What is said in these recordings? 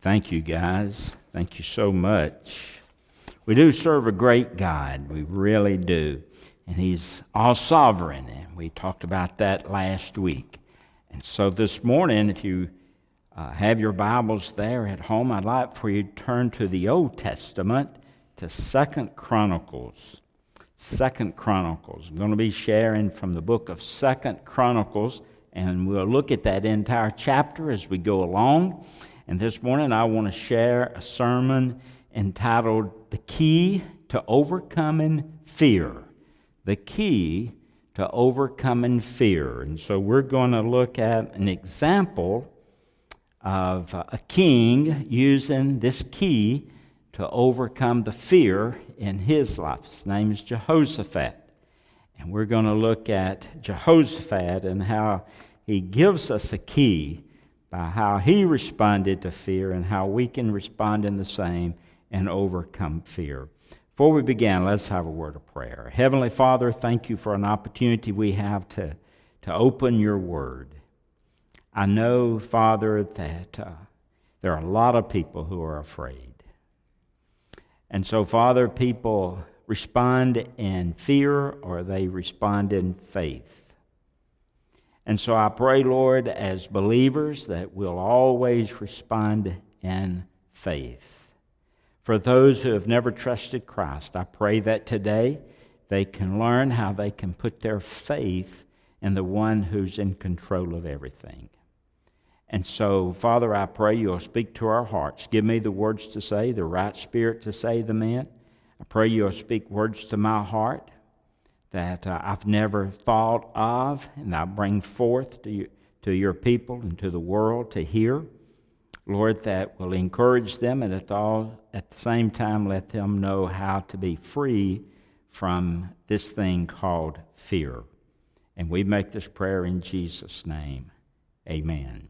Thank you, guys. Thank you so much. We do serve a great God. We really do. And He's all sovereign. And we talked about that last week. And so this morning, if you uh, have your Bibles there at home, I'd like for you to turn to the Old Testament to Second Chronicles. Second Chronicles. I'm going to be sharing from the book of Second Chronicles, and we'll look at that entire chapter as we go along. And this morning I want to share a sermon entitled The Key to Overcoming Fear. The Key to Overcoming Fear. And so we're going to look at an example of a king using this key to overcome the fear in his life. His name is Jehoshaphat. And we're going to look at Jehoshaphat and how he gives us a key by how he responded to fear and how we can respond in the same and overcome fear. Before we begin, let's have a word of prayer. Heavenly Father, thank you for an opportunity we have to, to open your word. I know, Father, that uh, there are a lot of people who are afraid. And so, Father, people respond in fear or they respond in faith. And so I pray, Lord, as believers, that we'll always respond in faith. For those who have never trusted Christ, I pray that today they can learn how they can put their faith in the one who's in control of everything. And so, Father, I pray you'll speak to our hearts. Give me the words to say, the right spirit to say them in. I pray you'll speak words to my heart that uh, I've never thought of, and I bring forth to, you, to your people and to the world to hear. Lord, that will encourage them and at, all, at the same time let them know how to be free from this thing called fear. And we make this prayer in Jesus' name. Amen.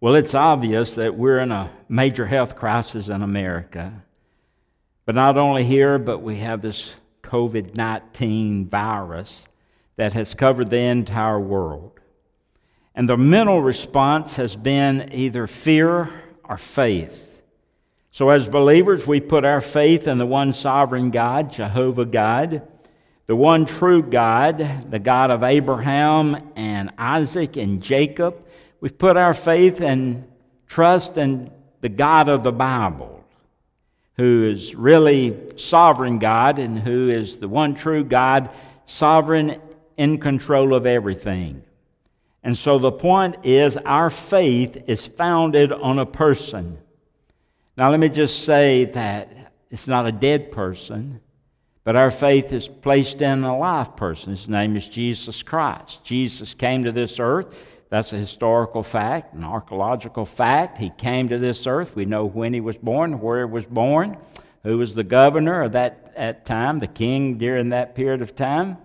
Well, it's obvious that we're in a major health crisis in America. But not only here, but we have this COVID 19 virus that has covered the entire world. And the mental response has been either fear or faith. So, as believers, we put our faith in the one sovereign God, Jehovah God, the one true God, the God of Abraham and Isaac and Jacob. We've put our faith and trust in the God of the Bible who is really sovereign God and who is the one true God, sovereign in control of everything. And so the point is, our faith is founded on a person. Now, let me just say that it's not a dead person, but our faith is placed in a live person. His name is Jesus Christ. Jesus came to this earth that's a historical fact, an archaeological fact. He came to this earth. We know when he was born, where he was born, who was the governor of that at time, the king during that period of time,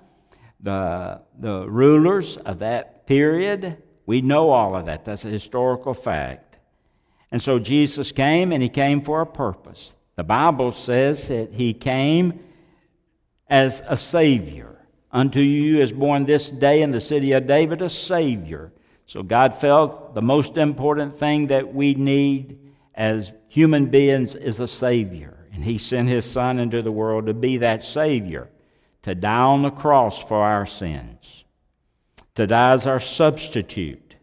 the, the rulers of that period. We know all of that. That's a historical fact. And so Jesus came, and he came for a purpose. The Bible says that he came as a Savior. Unto you is born this day in the city of David a Savior so God felt the most important thing that we need as human beings is a Savior. And He sent His Son into the world to be that Savior, to die on the cross for our sins, to die as our substitute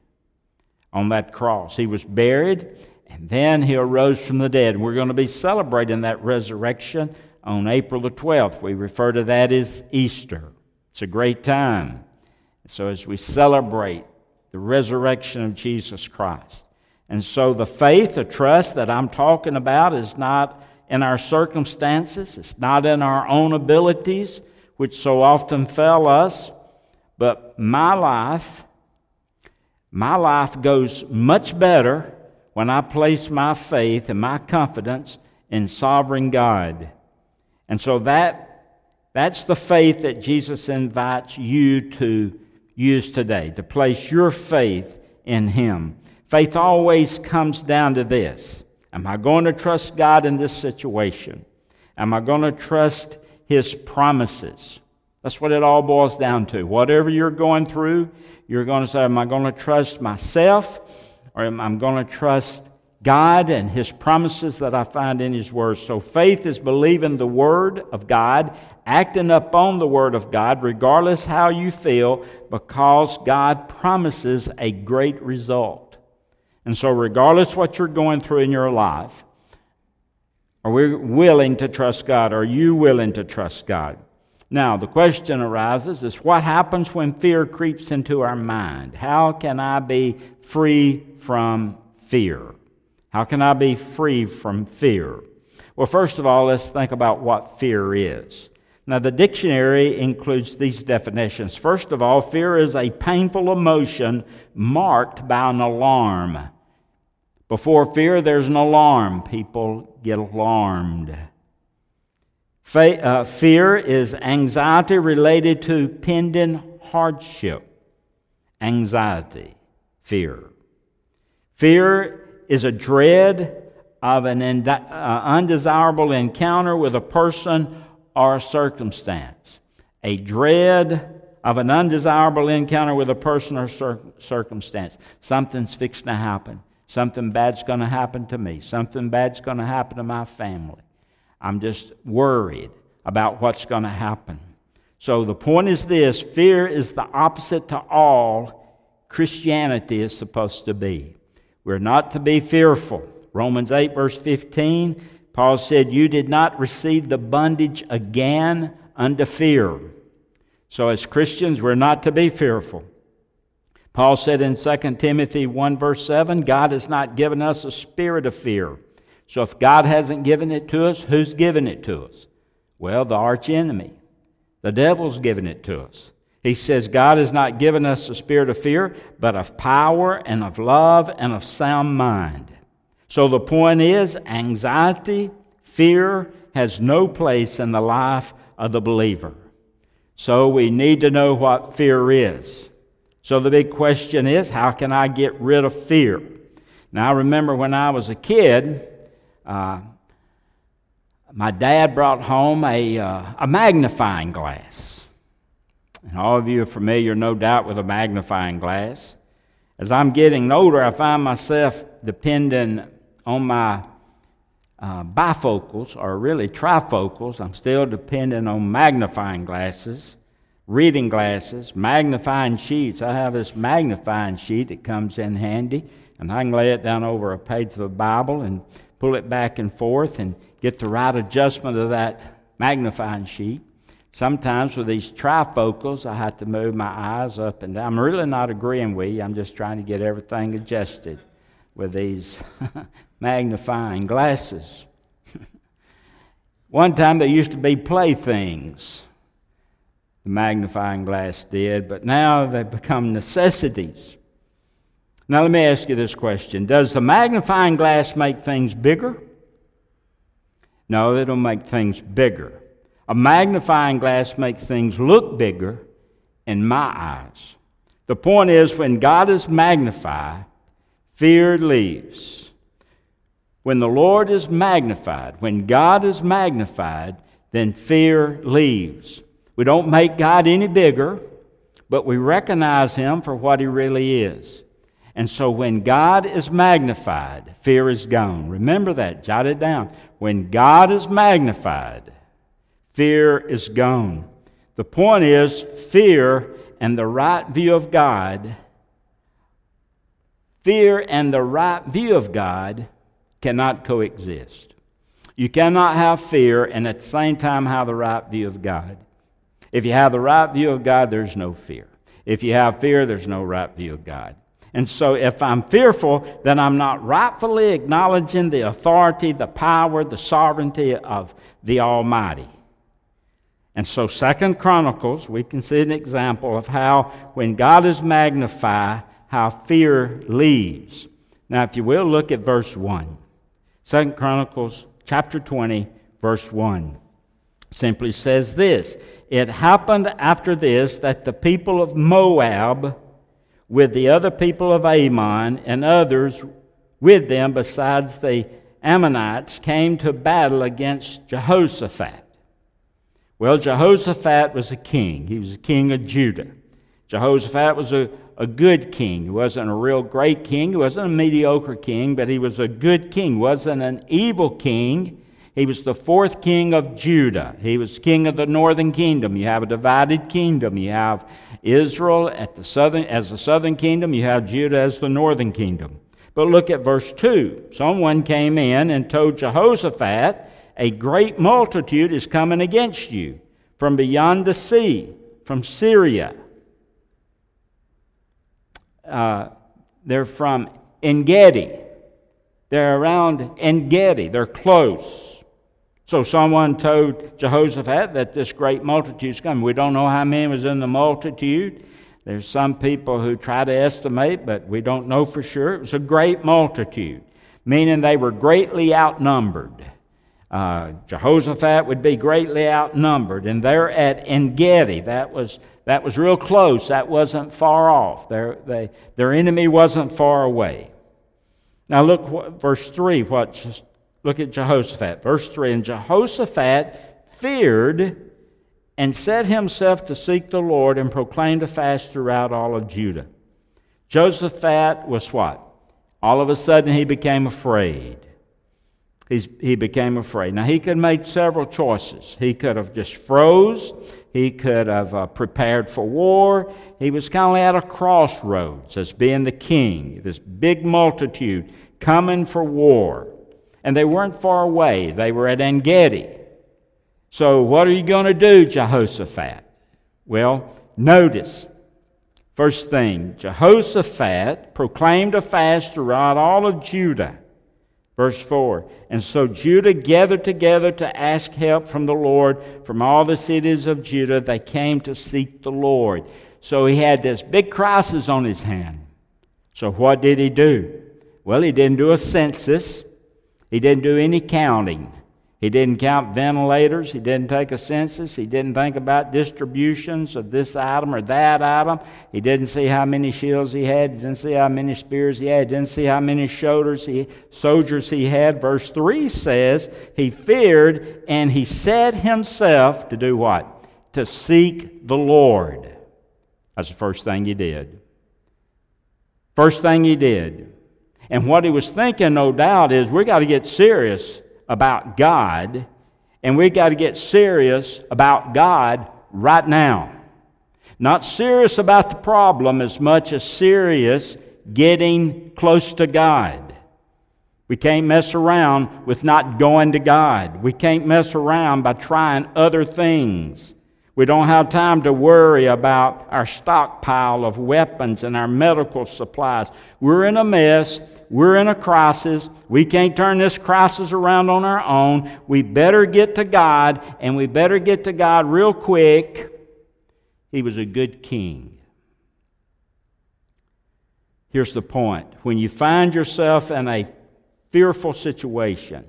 on that cross. He was buried, and then He arose from the dead. We're going to be celebrating that resurrection on April the 12th. We refer to that as Easter. It's a great time. So as we celebrate the resurrection of Jesus Christ. And so the faith, the trust that I'm talking about is not in our circumstances, it's not in our own abilities, which so often fail us, but my life, my life goes much better when I place my faith and my confidence in sovereign God. And so that, that's the faith that Jesus invites you to use today, to place your faith in Him. Faith always comes down to this Am I going to trust God in this situation? Am I going to trust His promises? That's what it all boils down to. Whatever you're going through, you're going to say, Am I going to trust myself or am I going to trust God and His promises that I find in His Word. So faith is believing the Word of God, acting upon the Word of God, regardless how you feel, because God promises a great result. And so, regardless what you're going through in your life, are we willing to trust God? Are you willing to trust God? Now, the question arises is what happens when fear creeps into our mind? How can I be free from fear? How can I be free from fear? Well, first of all, let's think about what fear is. Now, the dictionary includes these definitions. First of all, fear is a painful emotion marked by an alarm. Before fear, there's an alarm. People get alarmed. Uh, fear is anxiety related to pending hardship. Anxiety, fear. Fear is a dread of an uh, undesirable encounter with a person or a circumstance. A dread of an undesirable encounter with a person or cir- circumstance. Something's fixing to happen. Something bad's going to happen to me. Something bad's going to happen to my family. I'm just worried about what's going to happen. So the point is this fear is the opposite to all Christianity is supposed to be. We're not to be fearful. Romans 8, verse 15, Paul said, You did not receive the bondage again unto fear. So as Christians, we're not to be fearful. Paul said in 2 Timothy 1, verse 7, God has not given us a spirit of fear so if God hasn't given it to us, who's given it to us? Well, the arch enemy. The devil's given it to us. He says, God has not given us a spirit of fear, but of power and of love and of sound mind. So the point is, anxiety, fear has no place in the life of the believer. So we need to know what fear is. So the big question is, how can I get rid of fear? Now, I remember when I was a kid, uh, my dad brought home a, uh, a magnifying glass. And all of you are familiar, no doubt, with a magnifying glass. As I'm getting older, I find myself depending on my uh, bifocals, or really trifocals. I'm still dependent on magnifying glasses, reading glasses, magnifying sheets. I have this magnifying sheet that comes in handy, and I can lay it down over a page of the Bible and pull it back and forth and get the right adjustment of that magnifying sheet. Sometimes with these trifocals, I have to move my eyes up and down. I'm really not agreeing with you. I'm just trying to get everything adjusted with these magnifying glasses. One time there used to be playthings. The magnifying glass did, but now they've become necessities. Now, let me ask you this question Does the magnifying glass make things bigger? No, they don't make things bigger. A magnifying glass makes things look bigger in my eyes. The point is, when God is magnified, fear leaves. When the Lord is magnified, when God is magnified, then fear leaves. We don't make God any bigger, but we recognize Him for what He really is. And so when God is magnified, fear is gone. Remember that, jot it down. When God is magnified, fear is gone. The point is, fear and the right view of God, fear and the right view of God cannot coexist. You cannot have fear and at the same time have the right view of God. If you have the right view of God, there's no fear. If you have fear, there's no right view of God. And so, if I'm fearful, then I'm not rightfully acknowledging the authority, the power, the sovereignty of the Almighty. And so, Second Chronicles, we can see an example of how, when God is magnified, how fear leaves. Now, if you will, look at verse 1. Second Chronicles chapter 20, verse 1 simply says this It happened after this that the people of Moab with the other people of Ammon and others with them besides the Ammonites came to battle against Jehoshaphat. Well, Jehoshaphat was a king. He was a king of Judah. Jehoshaphat was a, a good king. He wasn't a real great king. He wasn't a mediocre king, but he was a good king. He wasn't an evil king. He was the fourth king of Judah. He was king of the northern kingdom. You have a divided kingdom. You have Israel at the southern, as the southern kingdom, you have Judah as the northern kingdom. But look at verse 2. Someone came in and told Jehoshaphat, A great multitude is coming against you from beyond the sea, from Syria. Uh, they're from Engedi. They're around Engedi. They're close. So someone told Jehoshaphat that this great multitude is coming. We don't know how many was in the multitude. There's some people who try to estimate, but we don't know for sure. It was a great multitude, meaning they were greatly outnumbered. Uh, Jehoshaphat would be greatly outnumbered, and they're at Engedi. That was that was real close. That wasn't far off. Their they, their enemy wasn't far away. Now look, verse three. What Look at Jehoshaphat, verse 3. And Jehoshaphat feared and set himself to seek the Lord and proclaimed a fast throughout all of Judah. Jehoshaphat was what? All of a sudden he became afraid. He's, he became afraid. Now he could make several choices. He could have just froze. He could have uh, prepared for war. He was kind of at a crossroads as being the king, this big multitude coming for war and they weren't far away. They were at Engedi. So, what are you going to do, Jehoshaphat? Well, notice, first thing, Jehoshaphat proclaimed a fast throughout all of Judah. Verse 4 And so Judah gathered together to ask help from the Lord. From all the cities of Judah, they came to seek the Lord. So he had this big crisis on his hand. So what did he do? Well, he didn't do a census. He didn't do any counting. He didn't count ventilators. He didn't take a census. He didn't think about distributions of this item or that item. He didn't see how many shields he had. He didn't see how many spears he had. He didn't see how many shoulders he, soldiers he had. Verse 3 says, He feared and he set himself to do what? To seek the Lord. That's the first thing he did. First thing he did. And what he was thinking, no doubt, is we got to get serious about God, and we got to get serious about God right now. Not serious about the problem as much as serious getting close to God. We can't mess around with not going to God. We can't mess around by trying other things. We don't have time to worry about our stockpile of weapons and our medical supplies. We're in a mess we're in a crisis. We can't turn this crisis around on our own. We better get to God, and we better get to God real quick. He was a good king. Here's the point when you find yourself in a fearful situation,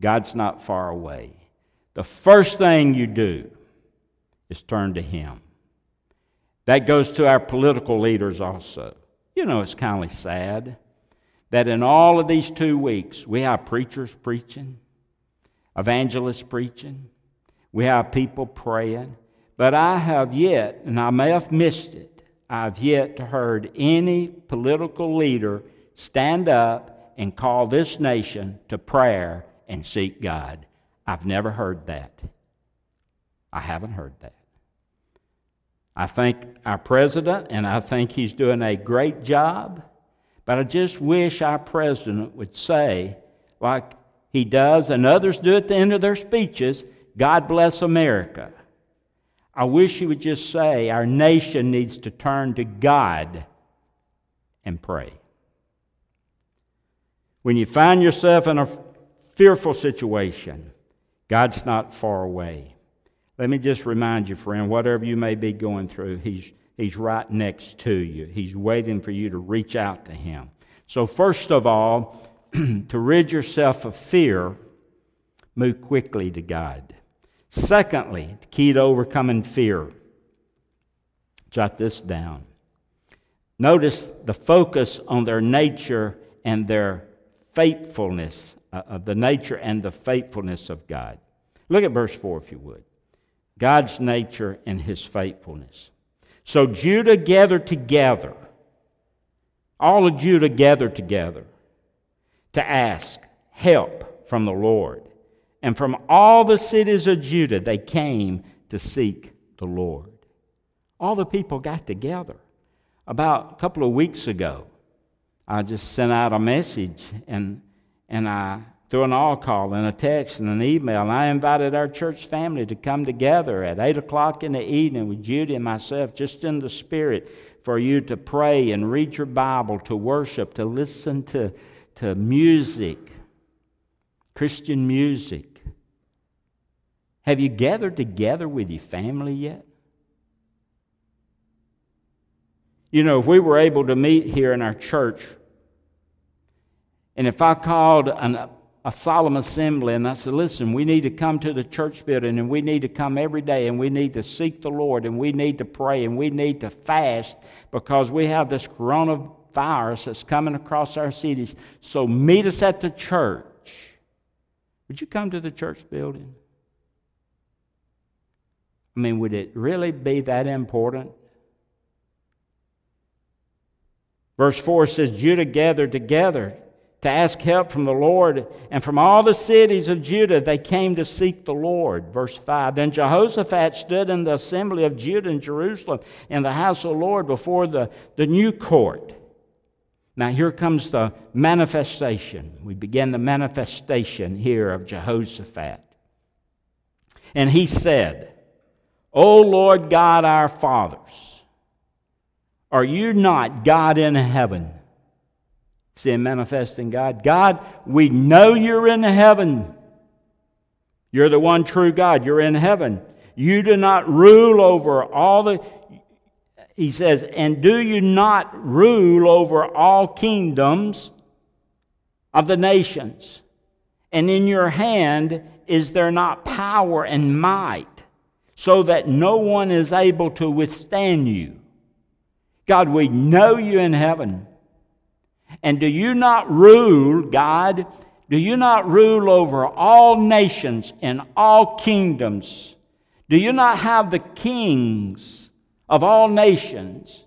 God's not far away. The first thing you do is turn to Him. That goes to our political leaders also. You know, it's kind of sad that in all of these two weeks, we have preachers preaching, evangelists preaching, we have people praying, but I have yet, and I may have missed it, I've yet to heard any political leader stand up and call this nation to prayer and seek God. I've never heard that. I haven't heard that. I think our president, and I think he's doing a great job but I just wish our president would say, like he does and others do at the end of their speeches, God bless America. I wish he would just say, our nation needs to turn to God and pray. When you find yourself in a fearful situation, God's not far away. Let me just remind you, friend, whatever you may be going through, He's He's right next to you. He's waiting for you to reach out to Him. So, first of all, to rid yourself of fear, move quickly to God. Secondly, the key to overcoming fear, jot this down. Notice the focus on their nature and their faithfulness, uh, of the nature and the faithfulness of God. Look at verse 4, if you would. God's nature and his faithfulness. So Judah gathered together. all of Judah gathered together to ask help from the Lord. And from all the cities of Judah, they came to seek the Lord. All the people got together. About a couple of weeks ago, I just sent out a message and, and I through an all call and a text and an email. And I invited our church family to come together at 8 o'clock in the evening with Judy and myself, just in the Spirit, for you to pray and read your Bible, to worship, to listen to, to music, Christian music. Have you gathered together with your family yet? You know, if we were able to meet here in our church, and if I called an, a solemn assembly and I said, listen, we need to come to the church building and we need to come every day and we need to seek the Lord and we need to pray and we need to fast because we have this coronavirus that's coming across our cities. So meet us at the church. Would you come to the church building? I mean, would it really be that important? Verse 4 says, Judah gathered together to ask help from the Lord. And from all the cities of Judah they came to seek the Lord. Verse 5 Then Jehoshaphat stood in the assembly of Judah in Jerusalem in the house of the Lord before the, the new court. Now here comes the manifestation. We begin the manifestation here of Jehoshaphat. And he said, O Lord God our fathers, are you not God in heaven? Sin manifesting God. God, we know you're in heaven. You're the one true God. You're in heaven. You do not rule over all the, he says, and do you not rule over all kingdoms of the nations? And in your hand is there not power and might, so that no one is able to withstand you? God, we know you in heaven. And do you not rule, God? Do you not rule over all nations and all kingdoms? Do you not have the kings of all nations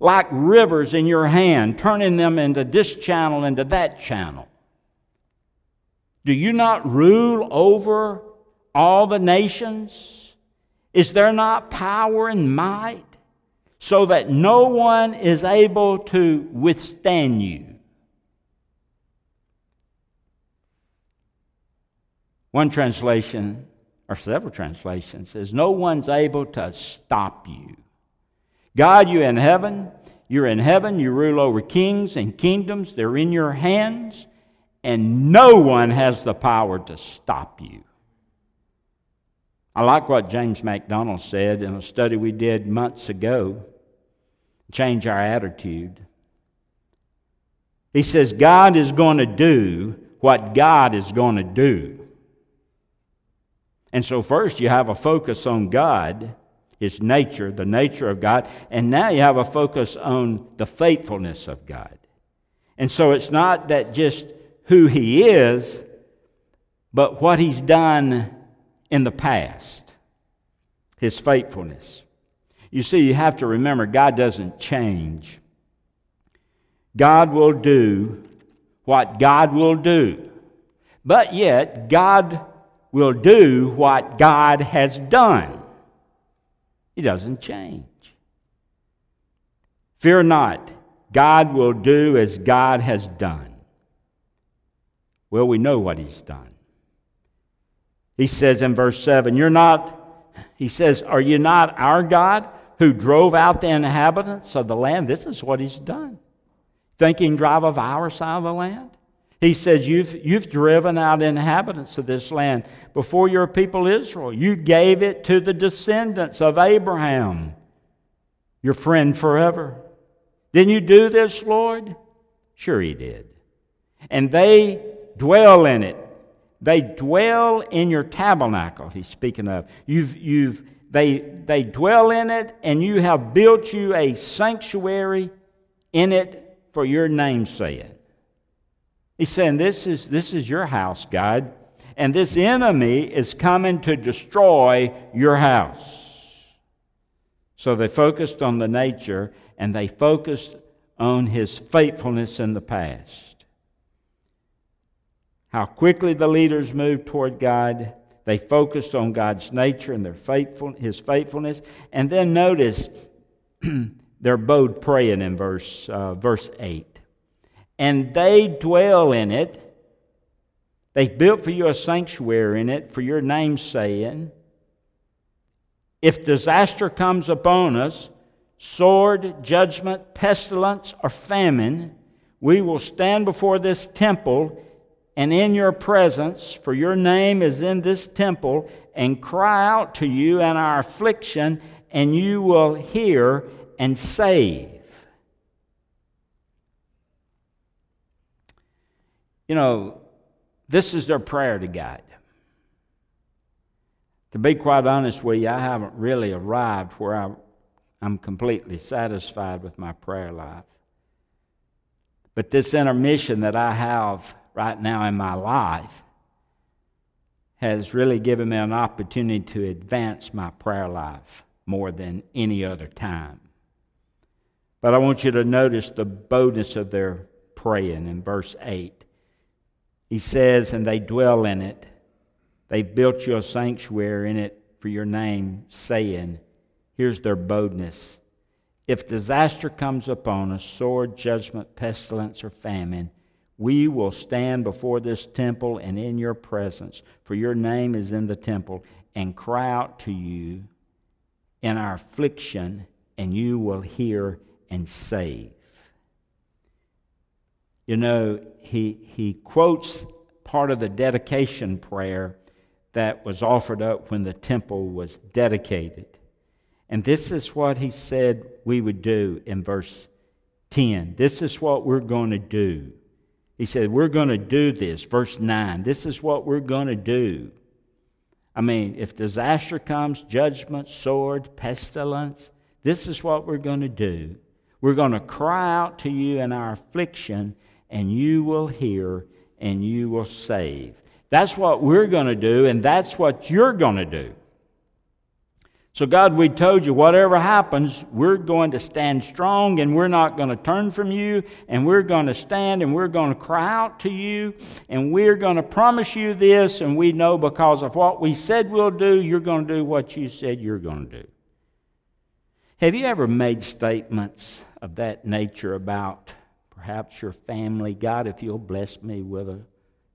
like rivers in your hand, turning them into this channel, into that channel? Do you not rule over all the nations? Is there not power and might? So that no one is able to withstand you. One translation, or several translations, says, No one's able to stop you. God, you're in heaven. You're in heaven. You rule over kings and kingdoms. They're in your hands. And no one has the power to stop you. I like what James MacDonald said in a study we did months ago. Change our attitude. He says, God is going to do what God is going to do. And so, first, you have a focus on God, His nature, the nature of God, and now you have a focus on the faithfulness of God. And so, it's not that just who He is, but what He's done in the past, his faithfulness. You see, you have to remember God doesn't change. God will do what God will do. But yet, God will do what God has done. He doesn't change. Fear not, God will do as God has done. Well, we know what He's done. He says in verse 7, You're not, he says, Are you not our God who drove out the inhabitants of the land? This is what he's done. Thinking drive of our side of the land? He says, you've, you've driven out inhabitants of this land before your people Israel. You gave it to the descendants of Abraham, your friend forever. Didn't you do this, Lord? Sure, He did. And they dwell in it they dwell in your tabernacle, he's speaking of. You've, you've, they, they dwell in it, and you have built you a sanctuary in it for your name's sake. He's saying, this is, this is your house, God, and this enemy is coming to destroy your house. So they focused on the nature and they focused on his faithfulness in the past. How quickly the leaders moved toward God. They focused on God's nature and their faithful, his faithfulness. And then notice their bowed praying in verse, uh, verse 8. And they dwell in it. They built for you a sanctuary in it for your name's saying. If disaster comes upon us, sword, judgment, pestilence, or famine, we will stand before this temple and in your presence, for your name is in this temple, and cry out to you in our affliction, and you will hear and save. You know, this is their prayer to God. To be quite honest with you, I haven't really arrived where I, I'm completely satisfied with my prayer life. But this intermission that I have right now in my life has really given me an opportunity to advance my prayer life more than any other time. But I want you to notice the boldness of their praying in verse 8. He says, And they dwell in it they built you a sanctuary in it for your name, saying, Here's their boldness. If disaster comes upon us, sword, judgment, pestilence, or famine, we will stand before this temple and in your presence, for your name is in the temple, and cry out to you in our affliction, and you will hear and save. You know, he, he quotes part of the dedication prayer that was offered up when the temple was dedicated. And this is what he said we would do in verse 10. This is what we're going to do. He said, We're going to do this. Verse 9. This is what we're going to do. I mean, if disaster comes, judgment, sword, pestilence, this is what we're going to do. We're going to cry out to you in our affliction, and you will hear and you will save. That's what we're going to do, and that's what you're going to do. So, God, we told you whatever happens, we're going to stand strong and we're not going to turn from you, and we're going to stand and we're going to cry out to you, and we're going to promise you this, and we know because of what we said we'll do, you're going to do what you said you're going to do. Have you ever made statements of that nature about perhaps your family? God, if you'll bless me with a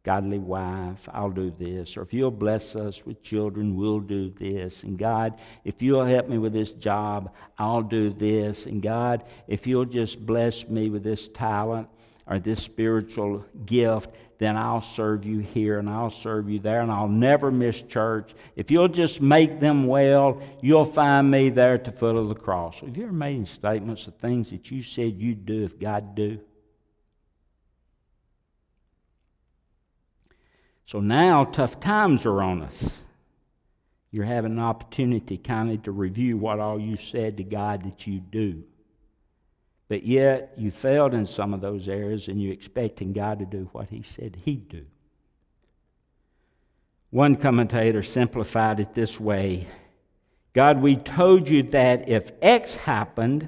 godly wife, I'll do this. Or if you'll bless us with children, we'll do this. And God, if you'll help me with this job, I'll do this. And God, if you'll just bless me with this talent or this spiritual gift, then I'll serve you here and I'll serve you there and I'll never miss church. If you'll just make them well, you'll find me there at the foot of the cross. Have you ever made statements of things that you said you'd do if God do? So now tough times are on us. You're having an opportunity kind of to review what all you said to God that you do. But yet you failed in some of those areas and you're expecting God to do what He said He'd do. One commentator simplified it this way God, we told you that if X happened,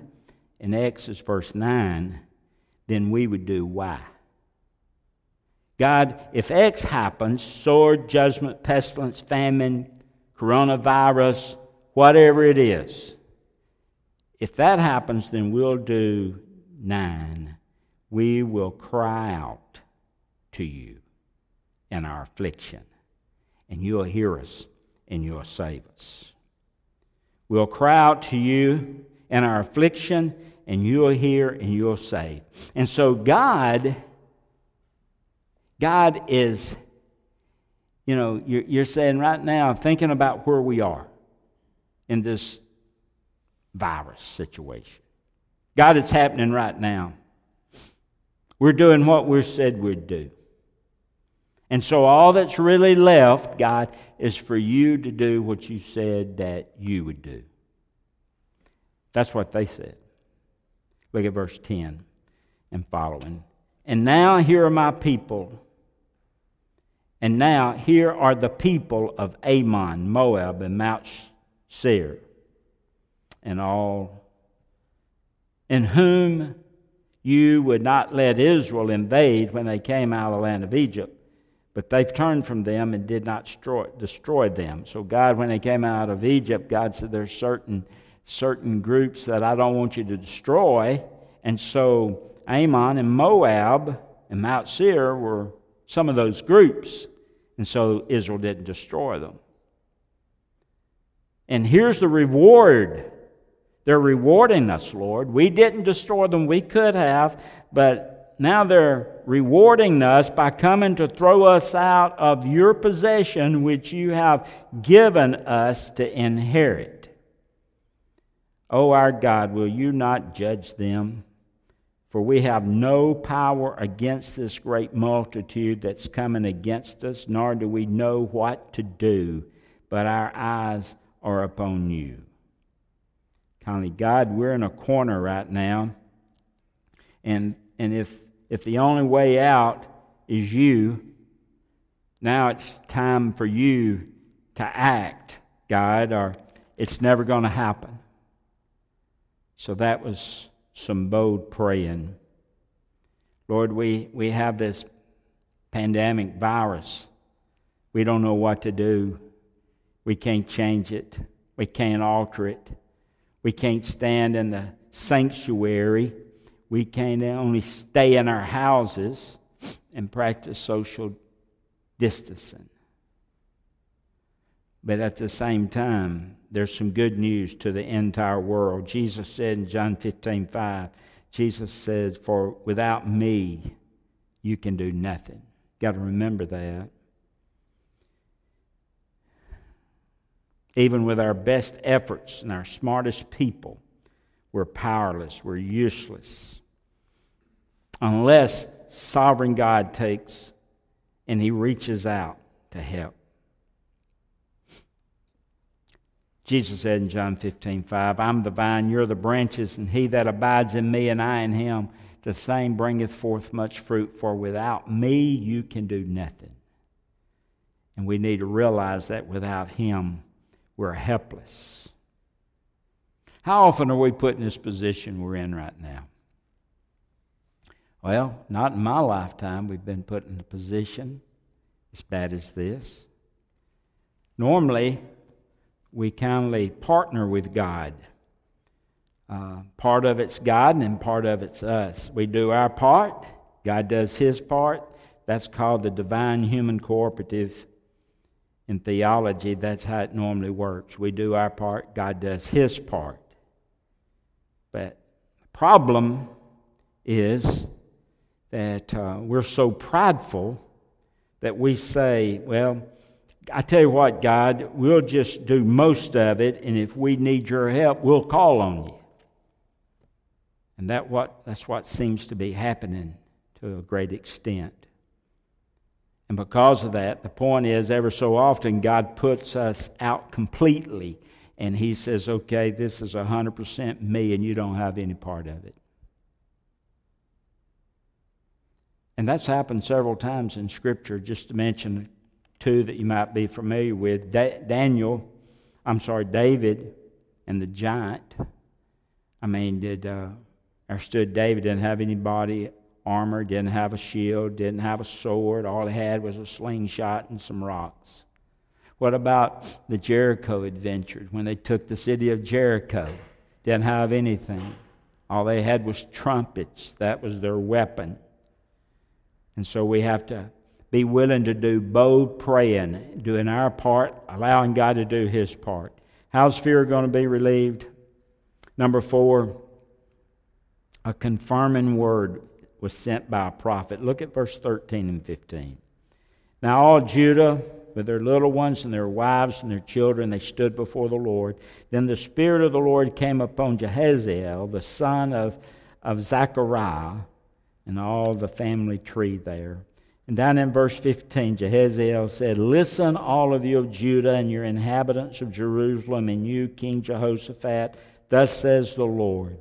and X is verse 9, then we would do Y. God, if X happens sword, judgment, pestilence, famine, coronavirus, whatever it is if that happens, then we'll do nine. We will cry out to you in our affliction, and you'll hear us and you'll save us. We'll cry out to you in our affliction, and you'll hear and you'll save. And so, God God is, you know, you're, you're saying right now, thinking about where we are in this virus situation. God, it's happening right now. We're doing what we said we'd do. And so all that's really left, God, is for you to do what you said that you would do. That's what they said. Look at verse 10 and following. And now here are my people and now here are the people of Ammon, Moab, and Mount Seir, and all in whom you would not let Israel invade when they came out of the land of Egypt. But they've turned from them and did not destroy, destroy them. So God, when they came out of Egypt, God said there's certain certain groups that I don't want you to destroy. And so Ammon and Moab and Mount Seir were some of those groups. And so Israel didn't destroy them. And here's the reward. They're rewarding us, Lord. We didn't destroy them, we could have, but now they're rewarding us by coming to throw us out of your possession, which you have given us to inherit. O oh, our God, will you not judge them? For we have no power against this great multitude that's coming against us, nor do we know what to do, but our eyes are upon you. Kindly God, we're in a corner right now, and, and if, if the only way out is you, now it's time for you to act, God, or it's never going to happen. So that was some bold praying. Lord, we, we have this pandemic virus. We don't know what to do. We can't change it. We can't alter it. We can't stand in the sanctuary. We can only stay in our houses and practice social distancing. But at the same time, there's some good news to the entire world. Jesus said in John 15 5, Jesus says, For without me, you can do nothing. Got to remember that. Even with our best efforts and our smartest people, we're powerless, we're useless. Unless sovereign God takes and he reaches out to help. Jesus said in John 15, 5, I'm the vine, you're the branches, and he that abides in me and I in him, the same bringeth forth much fruit, for without me you can do nothing. And we need to realize that without him we're helpless. How often are we put in this position we're in right now? Well, not in my lifetime we've been put in a position as bad as this. Normally, we kindly partner with God. Uh, part of it's God and part of it's us. We do our part, God does his part. That's called the divine human cooperative. In theology, that's how it normally works. We do our part, God does his part. But the problem is that uh, we're so prideful that we say, well, I tell you what, God, we'll just do most of it, and if we need your help, we'll call on you. And that what, that's what seems to be happening to a great extent. And because of that, the point is, ever so often, God puts us out completely, and He says, okay, this is 100% me, and you don't have any part of it. And that's happened several times in Scripture, just to mention two that you might be familiar with da- Daniel, I'm sorry, David and the giant. I mean, did uh, stood David didn't have any body armor, didn't have a shield, didn't have a sword. All he had was a slingshot and some rocks. What about the Jericho adventure when they took the city of Jericho? Didn't have anything. All they had was trumpets. That was their weapon. And so we have to be willing to do bold praying, doing our part, allowing God to do His part. How's fear going to be relieved? Number four, a confirming word was sent by a prophet. Look at verse 13 and 15. Now, all Judah, with their little ones and their wives and their children, they stood before the Lord. Then the Spirit of the Lord came upon Jehaziel, the son of, of Zechariah, and all the family tree there. And down in verse 15, Jehaziel said, Listen, all of you of Judah and your inhabitants of Jerusalem, and you, King Jehoshaphat, thus says the Lord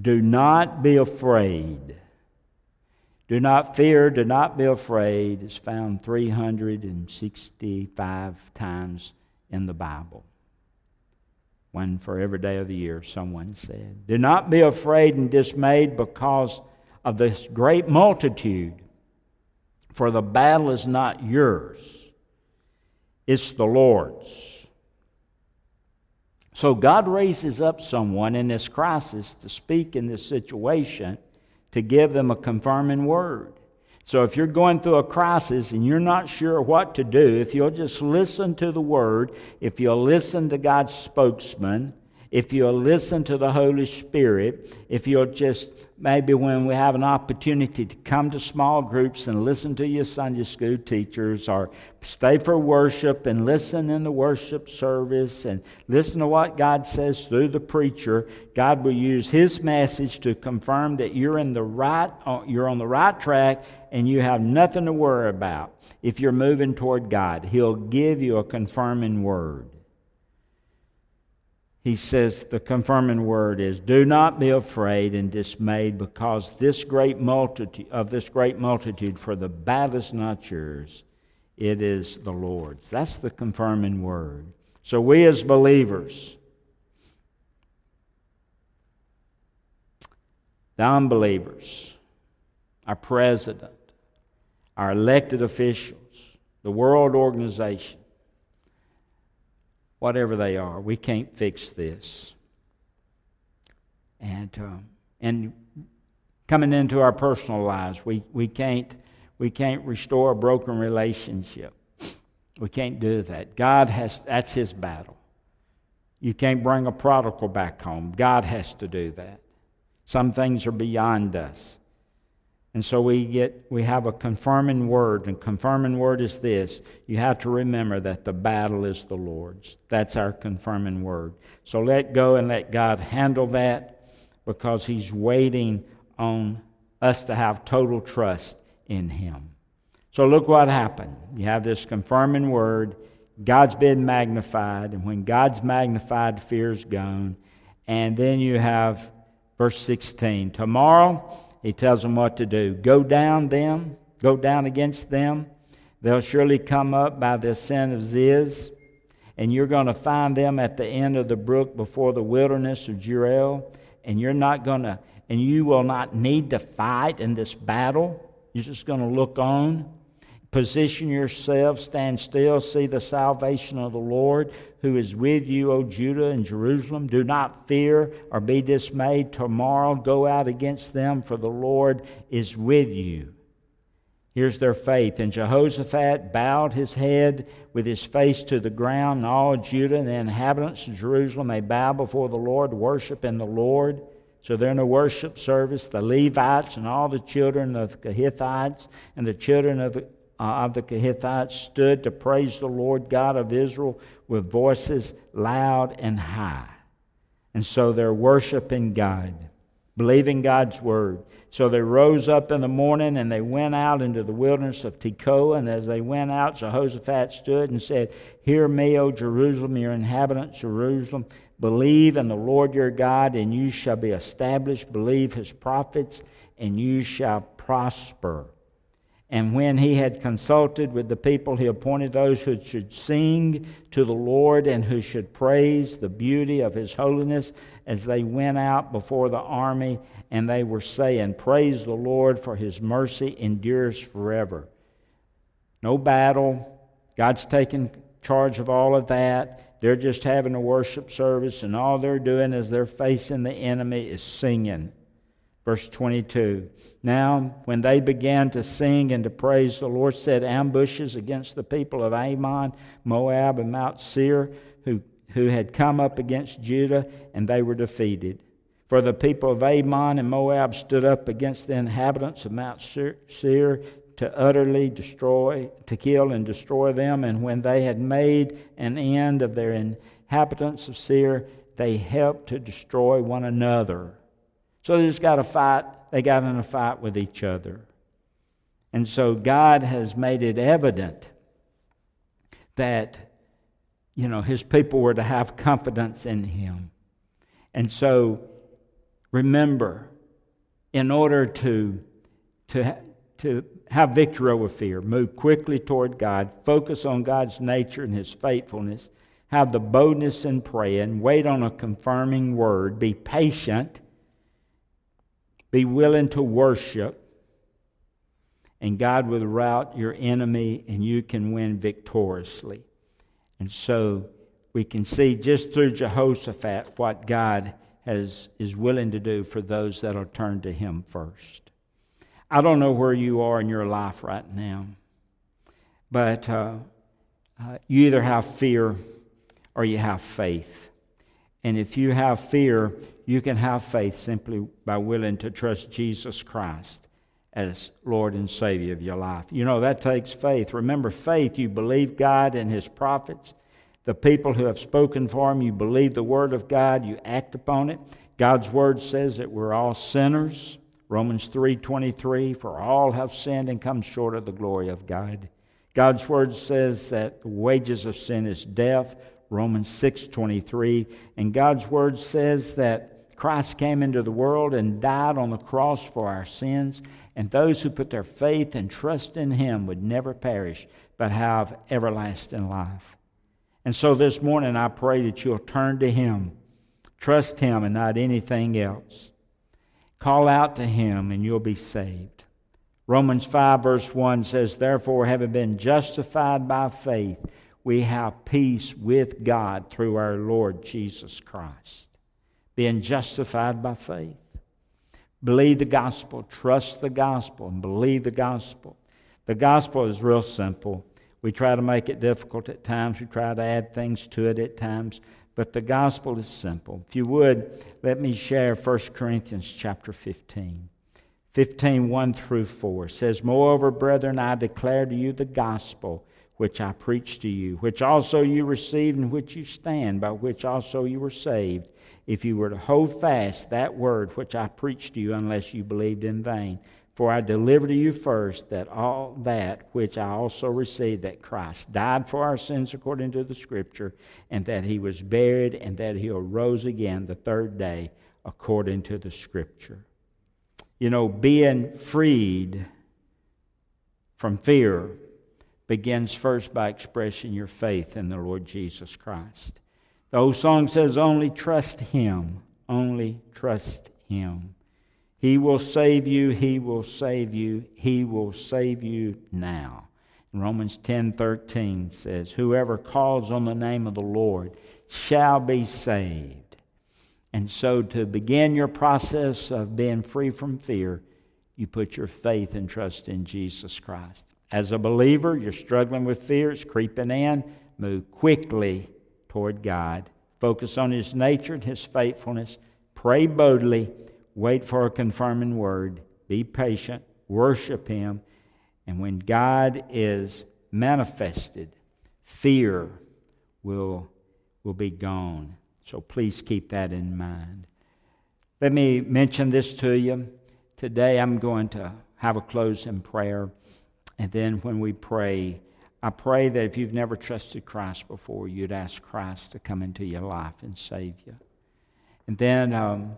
Do not be afraid. Do not fear, do not be afraid. It's found 365 times in the Bible. One for every day of the year, someone said. Do not be afraid and dismayed because of this great multitude, for the battle is not yours, it's the Lord's. So God raises up someone in this crisis to speak in this situation to give them a confirming word. So if you're going through a crisis and you're not sure what to do, if you'll just listen to the word, if you'll listen to God's spokesman, if you'll listen to the Holy Spirit, if you'll just maybe when we have an opportunity to come to small groups and listen to your Sunday school teachers, or stay for worship and listen in the worship service and listen to what God says through the preacher, God will use His message to confirm that you're in the right, uh, you're on the right track, and you have nothing to worry about. If you're moving toward God, He'll give you a confirming word he says the confirming word is do not be afraid and dismayed because this great multitude of this great multitude for the battle is not yours. It is the lord's. That's the confirming word. So we as believers the unbelievers our president our elected officials the world organization whatever they are. We can't fix this. And, um, and coming into our personal lives, we, we, can't, we can't restore a broken relationship. We can't do that. God has, that's His battle. You can't bring a prodigal back home. God has to do that. Some things are beyond us. And so we get we have a confirming word, and confirming word is this. You have to remember that the battle is the Lord's. That's our confirming word. So let go and let God handle that because He's waiting on us to have total trust in Him. So look what happened. You have this confirming word. God's been magnified, and when God's magnified, fear's gone. And then you have verse 16. Tomorrow he tells them what to do. Go down them, go down against them. They'll surely come up by the ascent of Ziz, and you're going to find them at the end of the brook before the wilderness of Jeruel, and you're not going to, and you will not need to fight in this battle. You're just going to look on. Position yourself, stand still, see the salvation of the Lord who is with you, O Judah and Jerusalem. Do not fear or be dismayed. Tomorrow go out against them, for the Lord is with you. Here's their faith. And Jehoshaphat bowed his head with his face to the ground, and all Judah and the inhabitants of Jerusalem may bow before the Lord, worship in the Lord. So they're in a worship service. The Levites and all the children of the Hittites and the children of uh, of the Kehathites stood to praise the Lord God of Israel with voices loud and high. And so they're worshiping God, believing God's word. So they rose up in the morning and they went out into the wilderness of Tekoa. And as they went out, Jehoshaphat stood and said, Hear me, O Jerusalem, your inhabitants, Jerusalem. Believe in the Lord your God, and you shall be established. Believe his prophets, and you shall prosper. And when he had consulted with the people, he appointed those who should sing to the Lord and who should praise the beauty of his holiness as they went out before the army. And they were saying, Praise the Lord, for his mercy endures forever. No battle. God's taken charge of all of that. They're just having a worship service, and all they're doing as they're facing the enemy is singing. Verse 22. Now, when they began to sing and to praise, the Lord set ambushes against the people of Ammon, Moab, and Mount Seir, who, who had come up against Judah, and they were defeated. For the people of Ammon and Moab stood up against the inhabitants of Mount Seir to utterly destroy, to kill and destroy them. And when they had made an end of their inhabitants of Seir, they helped to destroy one another. So they just got a fight. They got in a fight with each other. And so God has made it evident that, you know, his people were to have confidence in him. And so remember, in order to, to, to have victory over fear, move quickly toward God, focus on God's nature and his faithfulness, Have the boldness in praying. Wait on a confirming word. Be patient. Be willing to worship. And God will rout your enemy, and you can win victoriously. And so we can see just through Jehoshaphat what God has, is willing to do for those that will turn to Him first. I don't know where you are in your life right now, but uh, uh, you either have fear or you have faith. And if you have fear, you can have faith simply by willing to trust Jesus Christ as Lord and Savior of your life. You know, that takes faith. Remember, faith, you believe God and His prophets the people who have spoken for him. You believe the word of God, you act upon it. God's word says that we're all sinners. Romans 3:23 for all have sinned and come short of the glory of God. God's word says that the wages of sin is death. Romans 6:23 and God's word says that Christ came into the world and died on the cross for our sins and those who put their faith and trust in him would never perish but have everlasting life. And so this morning, I pray that you'll turn to Him, trust Him, and not anything else. Call out to Him, and you'll be saved. Romans 5, verse 1 says, Therefore, having been justified by faith, we have peace with God through our Lord Jesus Christ. Being justified by faith. Believe the gospel, trust the gospel, and believe the gospel. The gospel is real simple. We try to make it difficult at times. We try to add things to it at times. But the gospel is simple. If you would, let me share 1 Corinthians chapter 15. 15, 1 through 4 says, Moreover, brethren, I declare to you the gospel which I preached to you, which also you received, and which you stand, by which also you were saved, if you were to hold fast that word which I preached to you, unless you believed in vain. For I delivered to you first that all that which I also received that Christ died for our sins according to the Scripture, and that he was buried, and that he arose again the third day according to the Scripture. You know, being freed from fear begins first by expressing your faith in the Lord Jesus Christ. The old song says, Only trust Him, only trust Him. He will save you, He will save you, He will save you now. Romans 10 13 says, Whoever calls on the name of the Lord shall be saved. And so, to begin your process of being free from fear, you put your faith and trust in Jesus Christ. As a believer, you're struggling with fear, it's creeping in. Move quickly toward God. Focus on His nature and His faithfulness. Pray boldly wait for a confirming word, be patient, worship Him, and when God is manifested, fear will, will be gone. So please keep that in mind. Let me mention this to you. Today I'm going to have a close in prayer. And then when we pray, I pray that if you've never trusted Christ before, you'd ask Christ to come into your life and save you. And then um,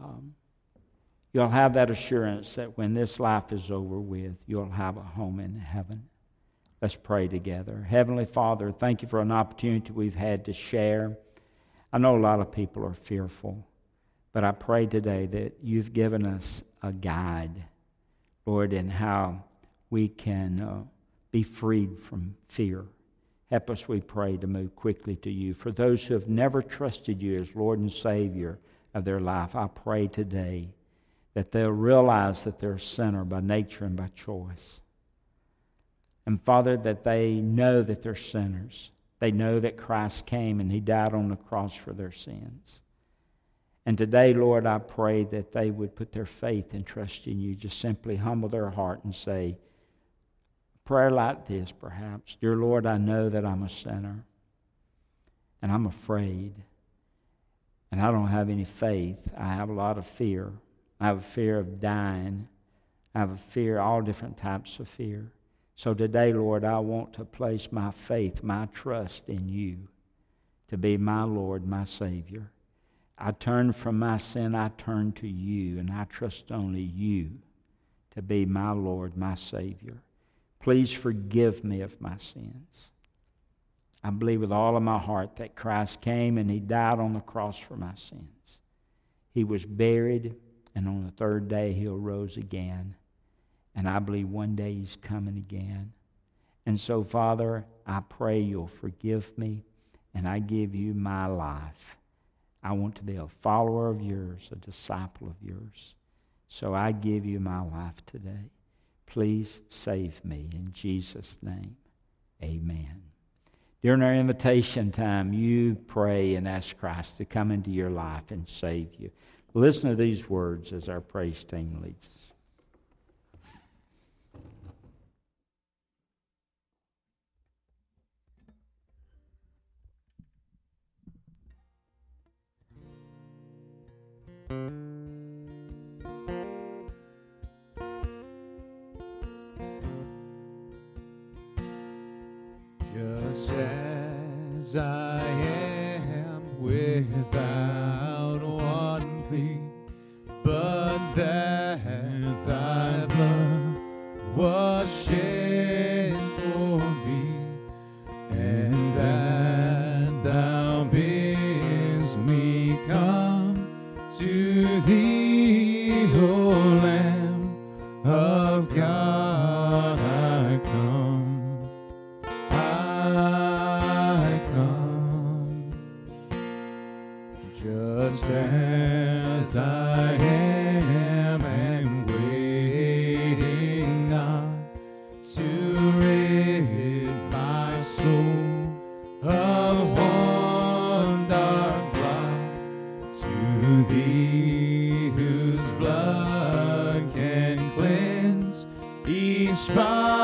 um, you'll have that assurance that when this life is over with, you'll have a home in heaven. Let's pray together. Heavenly Father, thank you for an opportunity we've had to share. I know a lot of people are fearful, but I pray today that you've given us a guide, Lord, in how we can uh, be freed from fear. Help us, we pray, to move quickly to you. For those who have never trusted you as Lord and Savior, of their life, I pray today that they'll realize that they're a sinner by nature and by choice. And Father, that they know that they're sinners. They know that Christ came and He died on the cross for their sins. And today, Lord, I pray that they would put their faith and trust in you. Just simply humble their heart and say, prayer like this, perhaps Dear Lord, I know that I'm a sinner and I'm afraid and I don't have any faith. I have a lot of fear. I have a fear of dying. I have a fear, all different types of fear. So today, Lord, I want to place my faith, my trust in you to be my Lord, my Savior. I turn from my sin, I turn to you, and I trust only you to be my Lord, my Savior. Please forgive me of my sins. I believe with all of my heart that Christ came and he died on the cross for my sins. He was buried, and on the third day he arose again. And I believe one day he's coming again. And so, Father, I pray you'll forgive me, and I give you my life. I want to be a follower of yours, a disciple of yours. So I give you my life today. Please save me in Jesus' name. Amen. During our invitation time, you pray and ask Christ to come into your life and save you. Listen to these words as our praise team leads inspire.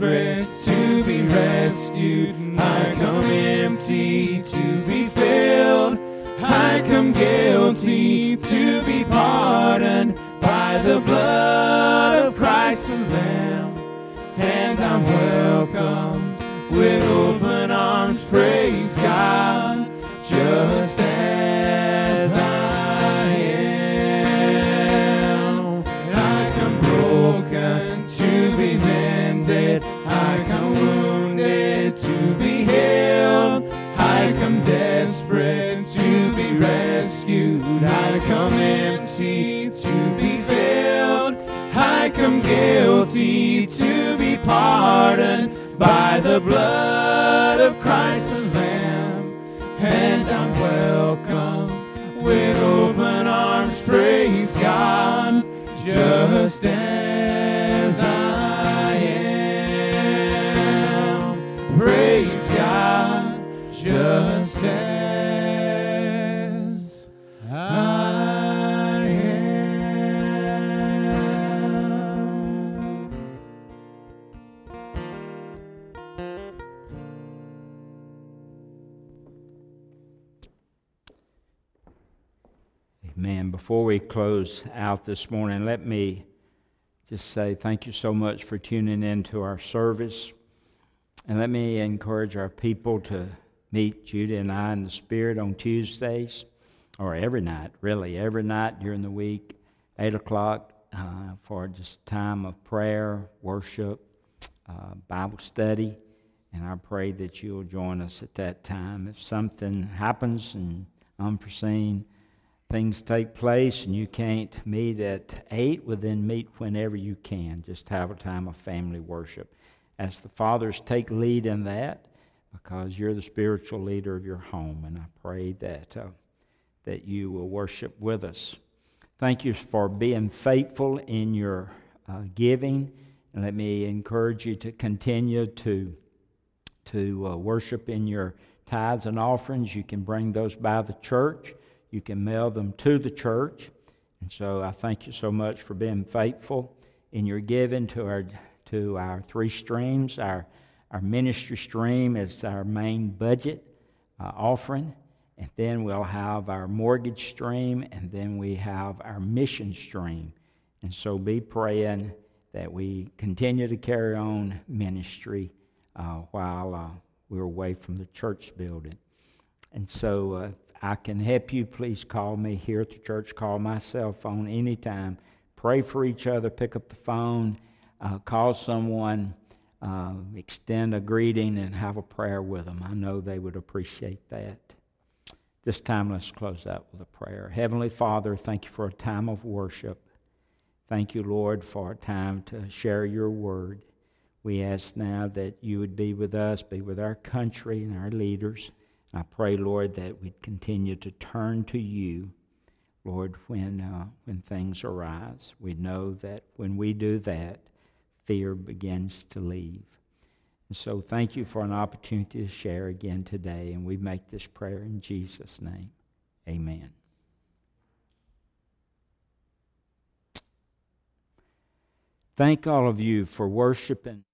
desperate to be rescued, I come. close out this morning, let me just say thank you so much for tuning in to our service. And let me encourage our people to meet Judah and I in the Spirit on Tuesdays, or every night, really, every night during the week, 8 o'clock, uh, for just time of prayer, worship, uh, Bible study. And I pray that you'll join us at that time. If something happens and unforeseen, things take place and you can't meet at 8, well, then meet whenever you can. Just have a time of family worship. As the fathers take lead in that, because you're the spiritual leader of your home. And I pray that, uh, that you will worship with us. Thank you for being faithful in your uh, giving. And let me encourage you to continue to, to uh, worship in your tithes and offerings. You can bring those by the church, you can mail them to the church. And so I thank you so much for being faithful in your giving to our, to our three streams, our our ministry stream is our main budget uh, offering. And then we'll have our mortgage stream, and then we have our mission stream. And so be praying that we continue to carry on ministry uh, while uh, we're away from the church building. And so uh, I can help you. Please call me here at the church. Call my cell phone anytime. Pray for each other. Pick up the phone. Uh, call someone uh, extend a greeting and have a prayer with them. I know they would appreciate that. This time, let's close out with a prayer. Heavenly Father, thank you for a time of worship. Thank you, Lord, for a time to share your word. We ask now that you would be with us, be with our country and our leaders. I pray, Lord, that we'd continue to turn to you, Lord, when, uh, when things arise. We know that when we do that, fear begins to leave. And so thank you for an opportunity to share again today. And we make this prayer in Jesus' name. Amen. Thank all of you for worshiping.